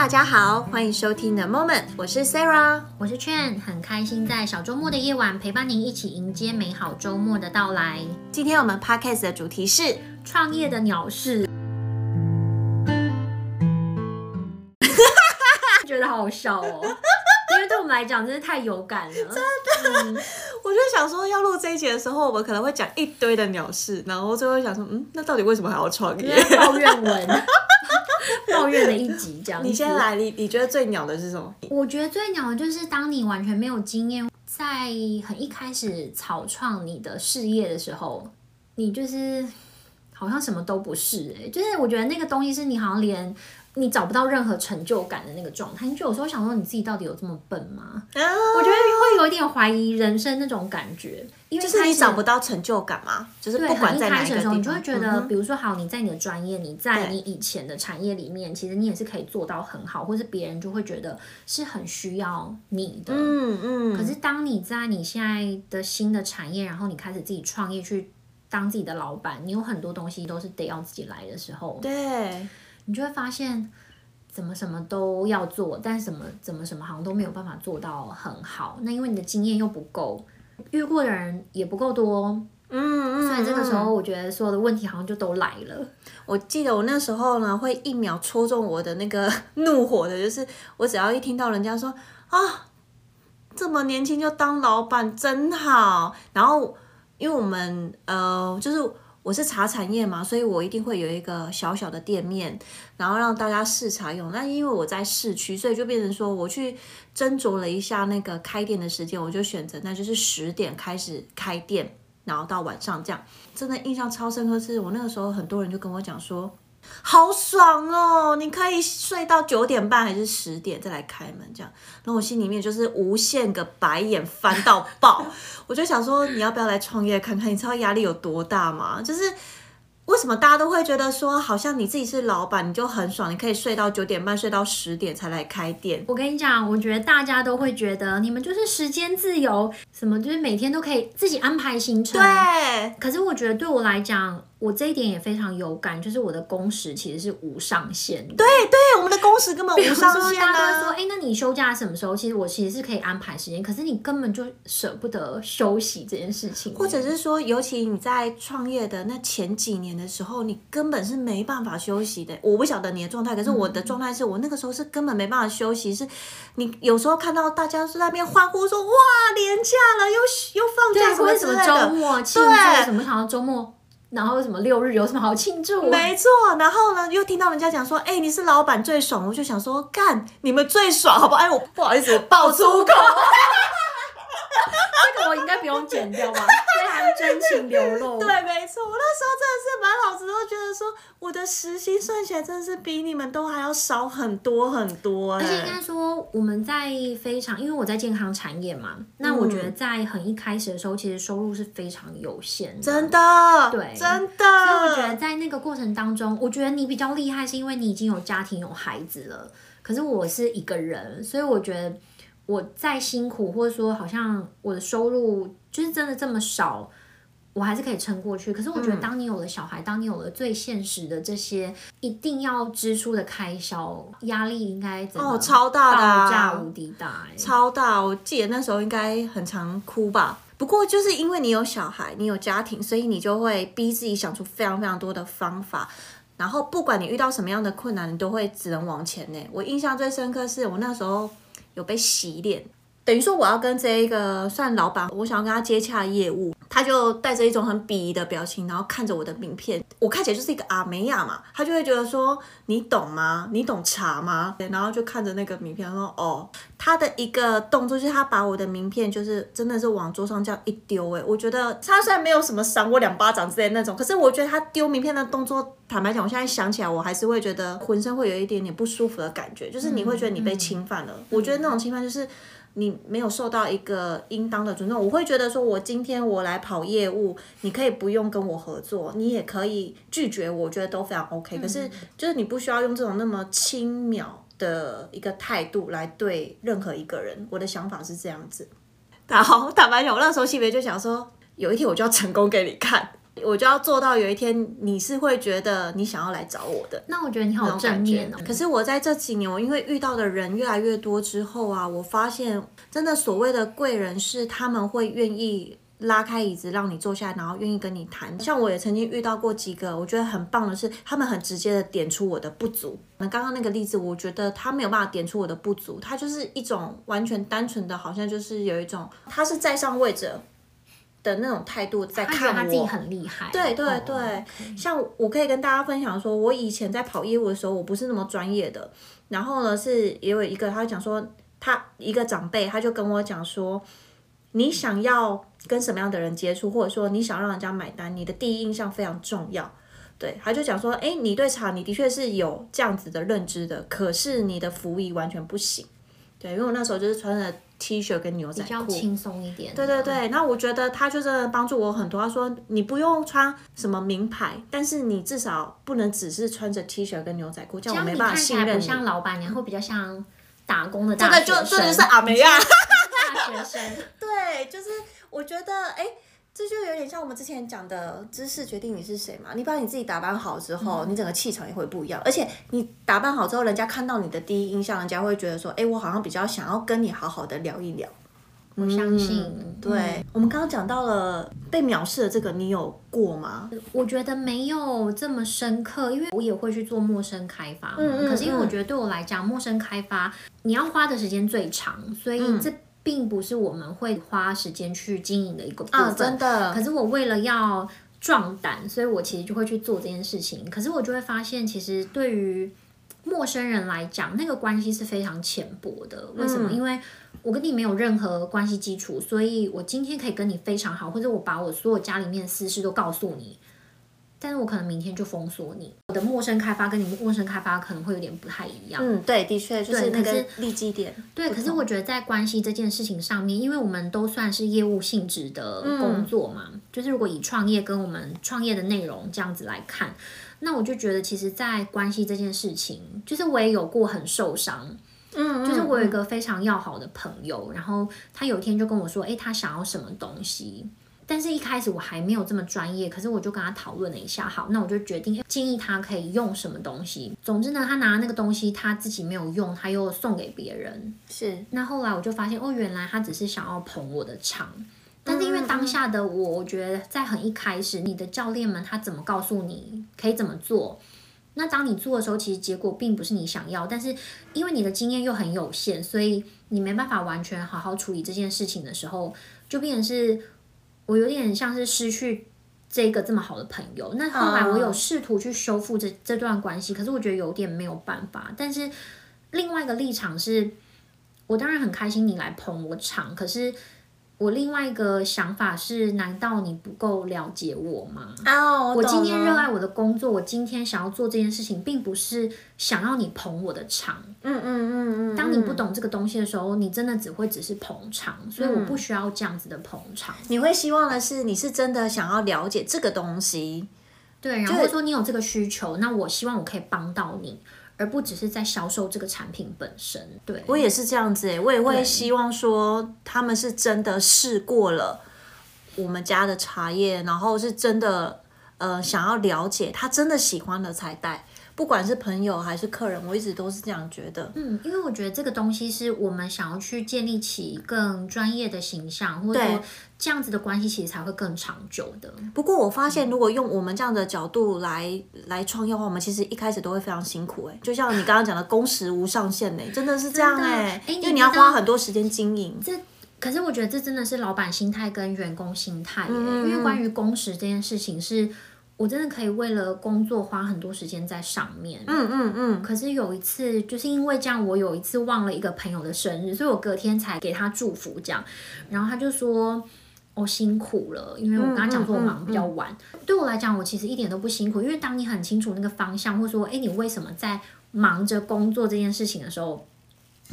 大家好，欢迎收听 The Moment，我是 Sarah，我是 Chen，很开心在小周末的夜晚陪伴您一起迎接美好周末的到来。今天我们 Podcast 的主题是创业的鸟事，觉得好好笑哦，因为对我们来讲真是太有感了，真的。嗯、我就想说要录这一集的时候，我们可能会讲一堆的鸟事，然后最后想说，嗯，那到底为什么还要创业？抱怨文。抱怨了一集，这样。你先来，你你觉得最鸟的是什么？我觉得最鸟的就是当你完全没有经验，在很一开始草创你的事业的时候，你就是好像什么都不是哎、欸，就是我觉得那个东西是你好像连。你找不到任何成就感的那个状态，你就有时候想说你自己到底有这么笨吗？啊、我觉得会有一点怀疑人生那种感觉，因为就是你找不到成就感嘛，就是不管在哪一开始的时候，你就会觉得，嗯、比如说好，你在你的专业，你在你以前的产业里面，其实你也是可以做到很好，或是别人就会觉得是很需要你的，嗯嗯。可是当你在你现在的新的产业，然后你开始自己创业去当自己的老板，你有很多东西都是得要自己来的时候，对。你就会发现，怎么什么都要做，但什么怎么什么好像都没有办法做到很好。那因为你的经验又不够，遇过的人也不够多，嗯嗯，所以这个时候我觉得所有的问题好像就都来了。我记得我那时候呢，会一秒戳中我的那个 怒火的，就是我只要一听到人家说啊，这么年轻就当老板真好，然后因为我们呃就是。我是茶产业嘛，所以我一定会有一个小小的店面，然后让大家试茶用。那因为我在市区，所以就变成说我去斟酌了一下那个开店的时间，我就选择那就是十点开始开店，然后到晚上这样。真的印象超深刻，是我那个时候很多人就跟我讲说。好爽哦！你可以睡到九点半还是十点再来开门这样，然后我心里面就是无限个白眼翻到爆，我就想说你要不要来创业看看？你知道压力有多大吗？就是。为什么大家都会觉得说，好像你自己是老板，你就很爽，你可以睡到九点半，睡到十点才来开店？我跟你讲，我觉得大家都会觉得你们就是时间自由，什么就是每天都可以自己安排行程。对。可是我觉得对我来讲，我这一点也非常有感，就是我的工时其实是无上限的。对对，我们的工时根本无上限啊。大家说，哎，那你休假什么时候？其实我其实是可以安排时间，可是你根本就舍不得休息这件事情。或者是说，尤其你在创业的那前几年。的时候，你根本是没办法休息的。我不晓得你的状态，可是我的状态是我那个时候是根本没办法休息。是，你有时候看到大家是在那边欢呼说：“哇，年假了，又又放假，什么什么周末庆祝什么？好像周末，然后什么六日有什么好庆祝？没错。然后呢，又听到人家讲说：“哎，你是老板最爽。”我就想说：“干，你们最爽，好不好？”哎，我不好意思，爆粗口。这个我应该不用剪掉吧？真情流露。对，没错，我那时候真的是满脑子都觉得说，我的时薪算起来真的是比你们都还要少很多很多。而且应该说，我们在非常，因为我在健康产业嘛，那我觉得在很一开始的时候，其实收入是非常有限的。真的，对，真的。所以我觉得在那个过程当中，我觉得你比较厉害，是因为你已经有家庭有孩子了。可是我是一个人，所以我觉得。我再辛苦，或者说好像我的收入就是真的这么少，我还是可以撑过去。可是我觉得，当你有了小孩，嗯、当你有了最现实的这些一定要支出的开销，压力应该哦超大的，爆炸无敌大，超大！我记得那时候应该很常哭吧。不过就是因为你有小孩，你有家庭，所以你就会逼自己想出非常非常多的方法。然后不管你遇到什么样的困难，你都会只能往前呢。我印象最深刻是我那时候。有被洗脸，等于说我要跟这一个算老板，我想要跟他接洽业务，他就带着一种很鄙夷的表情，然后看着我的名片，我看起来就是一个阿梅亚嘛，他就会觉得说，你懂吗？你懂茶吗？然后就看着那个名片说哦，他的一个动作就是他把我的名片就是真的是往桌上这样一丢，哎，我觉得他虽然没有什么赏我两巴掌之类的那种，可是我觉得他丢名片的动作。坦白讲，我现在想起来，我还是会觉得浑身会有一点点不舒服的感觉，就是你会觉得你被侵犯了。嗯嗯、我觉得那种侵犯就是你没有受到一个应当的尊重。我会觉得说，我今天我来跑业务，你可以不用跟我合作，你也可以拒绝我，我觉得都非常 OK。可是就是你不需要用这种那么轻蔑的一个态度来对任何一个人。我的想法是这样子。然后坦白讲，我那时候心里面就想说，有一天我就要成功给你看。我就要做到有一天你是会觉得你想要来找我的。那我觉得你好正面哦。可是我在这几年，我因为遇到的人越来越多之后啊，我发现真的所谓的贵人是他们会愿意。拉开椅子让你坐下来，然后愿意跟你谈。像我也曾经遇到过几个，我觉得很棒的是，他们很直接的点出我的不足。那刚刚那个例子，我觉得他没有办法点出我的不足，他就是一种完全单纯的，好像就是有一种他是在上位者的那种态度在看我。他自己很厉害。对对对，对 oh, okay. 像我可以跟大家分享说，我以前在跑业务的时候，我不是那么专业的。然后呢，是也有一个他讲说，他一个长辈他就跟我讲说。你想要跟什么样的人接触，或者说你想让人家买单，你的第一印象非常重要。对，他就讲说，哎，你对茶你的确是有这样子的认知的，可是你的服仪完全不行。对，因为我那时候就是穿着 T 恤跟牛仔裤，比较轻松一点。对对对，那我觉得他就真的帮助我很多。他说你不用穿什么名牌，但是你至少不能只是穿着 T 恤跟牛仔裤，这样我没办法信任你。不像老板娘，会比较像打工的 大学生。这个就这就是阿梅亚。学生对，就是我觉得，哎，这就有点像我们之前讲的“知识决定你是谁”嘛。你把你自己打扮好之后，嗯、你整个气场也会不一样。而且你打扮好之后，人家看到你的第一印象，人家会觉得说：“哎，我好像比较想要跟你好好的聊一聊。”我相信，嗯、对。嗯、我们刚刚讲到了被藐视的这个，你有过吗？我觉得没有这么深刻，因为我也会去做陌生开发嘛。嗯嗯。可是因为我觉得对我来讲，陌生开发你要花的时间最长，所以这。嗯并不是我们会花时间去经营的一个部分，啊，真的。可是我为了要壮胆，所以我其实就会去做这件事情。可是我就会发现，其实对于陌生人来讲，那个关系是非常浅薄的。为什么？嗯，因为我跟你没有任何关系基础，所以我今天可以跟你非常好，或者我把我所有家里面的私事都告诉你。但是我可能明天就封锁你。我的陌生开发跟你们陌生开发可能会有点不太一样。嗯，对，的确就是那个利基点。对，可是我觉得在关系这件事情上面，因为我们都算是业务性质的工作嘛，嗯、就是如果以创业跟我们创业的内容这样子来看，那我就觉得其实，在关系这件事情，就是我也有过很受伤。嗯，就是我有一个非常要好的朋友，然后他有一天就跟我说，哎，他想要什么东西。但是，一开始我还没有这么专业，可是我就跟他讨论了一下，好，那我就决定建议他可以用什么东西。总之呢，他拿那个东西，他自己没有用，他又送给别人。是。那后来我就发现，哦，原来他只是想要捧我的场。但是因为当下的我，我觉得在很一开始，你的教练们他怎么告诉你可以怎么做？那当你做的时候，其实结果并不是你想要。但是因为你的经验又很有限，所以你没办法完全好好处理这件事情的时候，就变成是。我有点像是失去这个这么好的朋友。那后来我有试图去修复这这段关系，可是我觉得有点没有办法。但是另外一个立场是，我当然很开心你来捧我场，可是。我另外一个想法是，难道你不够了解我吗？哦，我，我今天热爱我的工作，我今天想要做这件事情，并不是想要你捧我的场。嗯嗯嗯嗯。当你不懂这个东西的时候，你真的只会只是捧场，所以我不需要这样子的捧场。你会希望的是，你是真的想要了解这个东西，对，然后说你有这个需求，那我希望我可以帮到你。而不只是在销售这个产品本身，对，我也是这样子诶，我也会希望说他们是真的试过了我们家的茶叶，然后是真的呃想要了解，他真的喜欢了才带。不管是朋友还是客人，我一直都是这样觉得。嗯，因为我觉得这个东西是我们想要去建立起更专业的形象，或者说这样子的关系，其实才会更长久的。不过我发现，如果用我们这样的角度来、嗯、来创业的话，我们其实一开始都会非常辛苦哎。就像你刚刚讲的，工时无上限哎，真的是这样哎，因为你要花很多时间经营。这可是我觉得这真的是老板心态跟员工心态耶，嗯、因为关于工时这件事情是。我真的可以为了工作花很多时间在上面，嗯嗯嗯。可是有一次，就是因为这样，我有一次忘了一个朋友的生日，所以我隔天才给他祝福这样。然后他就说：“我、哦、辛苦了，因为我跟他讲说我忙比较晚。嗯嗯嗯嗯”对我来讲，我其实一点都不辛苦，因为当你很清楚那个方向，或者说，哎，你为什么在忙着工作这件事情的时候，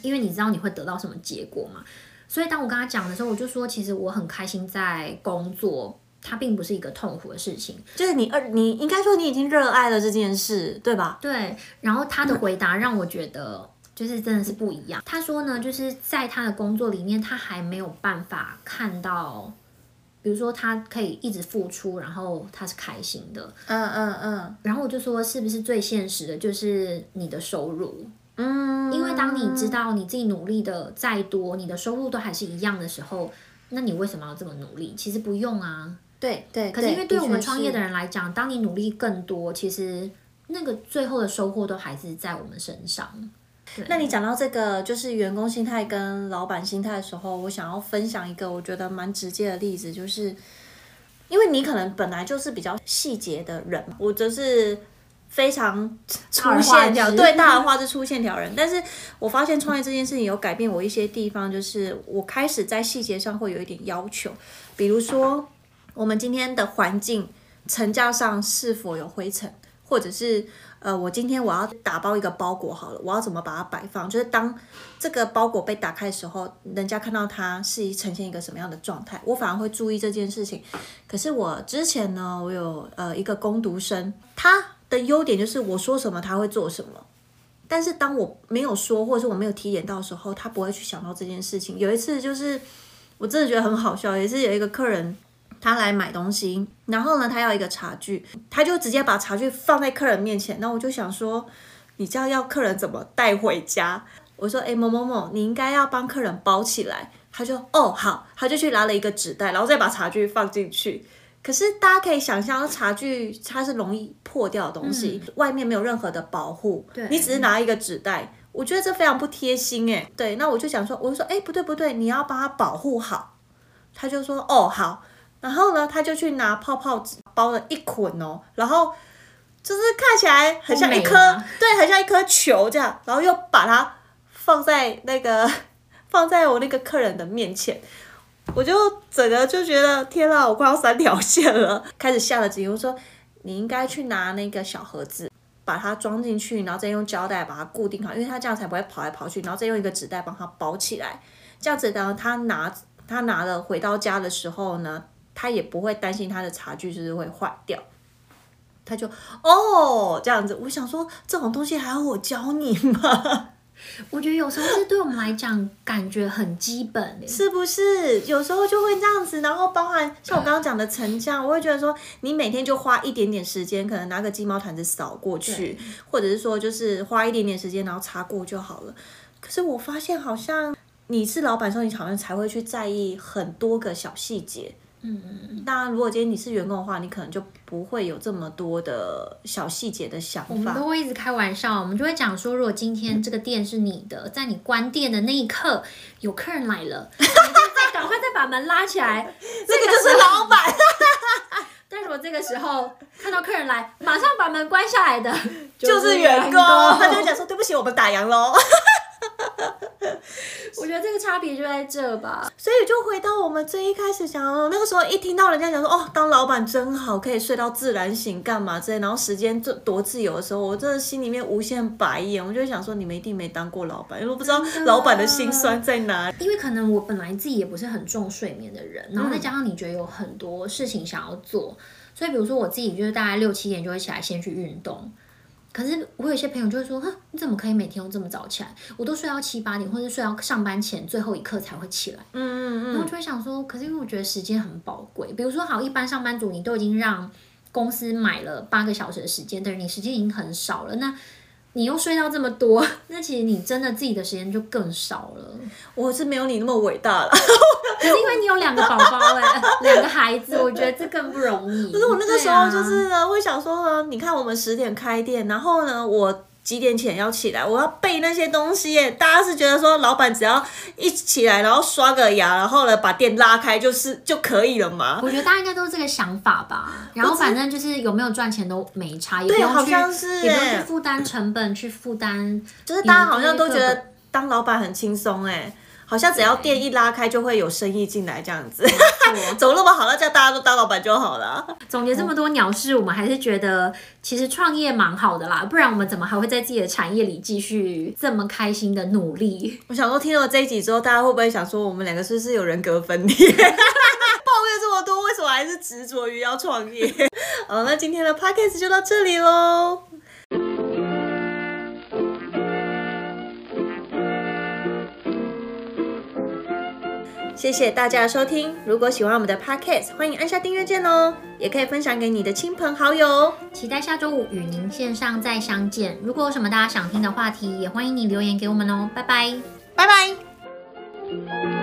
因为你知道你会得到什么结果嘛。所以当我跟他讲的时候，我就说，其实我很开心在工作。它并不是一个痛苦的事情，就是你二，你应该说你已经热爱了这件事，对吧？对。然后他的回答让我觉得，就是真的是不一样。他说呢，就是在他的工作里面，他还没有办法看到比如说他可以一直付出，然后他是开心的，嗯嗯嗯，然后我就说是不是最现实的就是你的收入，嗯，因为当你知道你自己努力的再多，你的收入都还是一样的时候，那你为什么要这么努力？其实不用啊，对对。可是因为对我们创业的人来讲，当你努力更多，其实那个最后的收获都还是在我们身上。那你讲到这个就是员工心态跟老板心态的时候，我想要分享一个我觉得蛮直接的例子，就是因为你可能本来就是比较细节的人，我就是非常粗线条，对，大而化之粗线条人。但是我发现创业这件事情有改变我一些地方，就是我开始在细节上会有一点要求，比如说我们今天的环境层架上是否有灰尘，或者是。呃，我今天我要打包一个包裹好了，我要怎么把它摆放？就是当这个包裹被打开的时候，人家看到它是呈现一个什么样的状态，我反而会注意这件事情。可是我之前呢，我有呃一个工读生，他的优点就是我说什么他会做什么，但是当我没有说或者是我没有提点到的时候，他不会去想到这件事情。有一次就是我真的觉得很好笑，也是有一个客人。他来买东西，然后呢，他要一个茶具，他就直接把茶具放在客人面前。那我就想说，你这样要客人怎么带回家？我说，哎，某某某，你应该要帮客人包起来。他就，哦，好，他就去拿了一个纸袋，然后再把茶具放进去。可是大家可以想象，茶具它是容易破掉的东西，嗯、外面没有任何的保护，你只是拿一个纸袋，我觉得这非常不贴心哎。对，那我就想说，我就说，哎，不对不对，你要把它保护好。他就说，哦，好。然后呢，他就去拿泡泡纸包了一捆哦，然后就是看起来很像一颗，对，很像一颗球这样，然后又把它放在那个 放在我那个客人的面前，我就整个就觉得天啊，我快要三条线了，开始下了指令，我说你应该去拿那个小盒子，把它装进去，然后再用胶带把它固定好，因为它这样才不会跑来跑去，然后再用一个纸袋帮它包起来，这样子呢，他拿他拿了回到家的时候呢。他也不会担心他的茶具就是会坏掉，他就哦这样子，我想说这种东西还要我教你吗？我觉得有时候这对我们来讲感觉很基本，是不是？有时候就会这样子，然后包含像我刚刚讲的沉降，我会觉得说你每天就花一点点时间，可能拿个鸡毛毯子扫过去，或者是说就是花一点点时间然后擦过就好了。可是我发现好像你是老板的时候，你好像才会去在意很多个小细节。嗯嗯嗯，当然，如果今天你是员工的话，你可能就不会有这么多的小细节的想法。我们都会一直开玩笑，我们就会讲说，如果今天这个店是你的，在你关店的那一刻，有客人来了，你就再赶快再把门拉起来，这个就是老板。但如果这个时候看到客人来，马上把门关下来的，就是员工，他就会讲说：“对不起，我们打烊喽。”我觉得这个差别就在这吧，所以就回到我们最一开始讲的，那个时候一听到人家讲说哦，当老板真好，可以睡到自然醒，干嘛之类，然后时间就多自由的时候，我真的心里面无限白眼，我就想说你们一定没当过老板，因为我不知道老板的心酸在哪里。因为可能我本来自己也不是很重睡眠的人，然后再加上你觉得有很多事情想要做，所以比如说我自己就是大概六七点就会起来先去运动。可是我有些朋友就会说，哼，你怎么可以每天都这么早起来？我都睡到七八点，或者睡到上班前最后一刻才会起来。嗯嗯嗯。然后我就会想说，可是因为我觉得时间很宝贵。比如说，好，一般上班族你都已经让公司买了八个小时的时间，但是你时间已经很少了。那你又睡到这么多，那其实你真的自己的时间就更少了。我是没有你那么伟大了，可是因为你有两个宝宝哎，两个孩子，我觉得这更不容易。可是我那个时候就是呢，会想说呢，你看我们十点开店，然后呢，我。几点前要起来？我要背那些东西耶。大家是觉得说，老板只要一起来，然后刷个牙，然后呢把店拉开就是就可以了嘛？我觉得大家应该都是这个想法吧。然后反正就是有没有赚钱都没差，也不对，用好像是也不用去负担成本，去负担。就是大家好像都觉得当老板很轻松哎。好像只要店一拉开就会有生意进来这样子，怎么那么好？那这样大家都当老板就好了。总结这么多鸟事，我们还是觉得其实创业蛮好的啦，不然我们怎么还会在自己的产业里继续这么开心的努力？我想说，听了这一集之后，大家会不会想说，我们两个是不是有人格分裂？抱怨这么多，为什么还是执着于要创业？好，那今天的 podcast 就到这里喽。谢谢大家的收听。如果喜欢我们的 Podcast，欢迎按下订阅键哦，也可以分享给你的亲朋好友。期待下周五与您线上再相见。如果有什么大家想听的话题，也欢迎你留言给我们哦。拜拜，拜拜。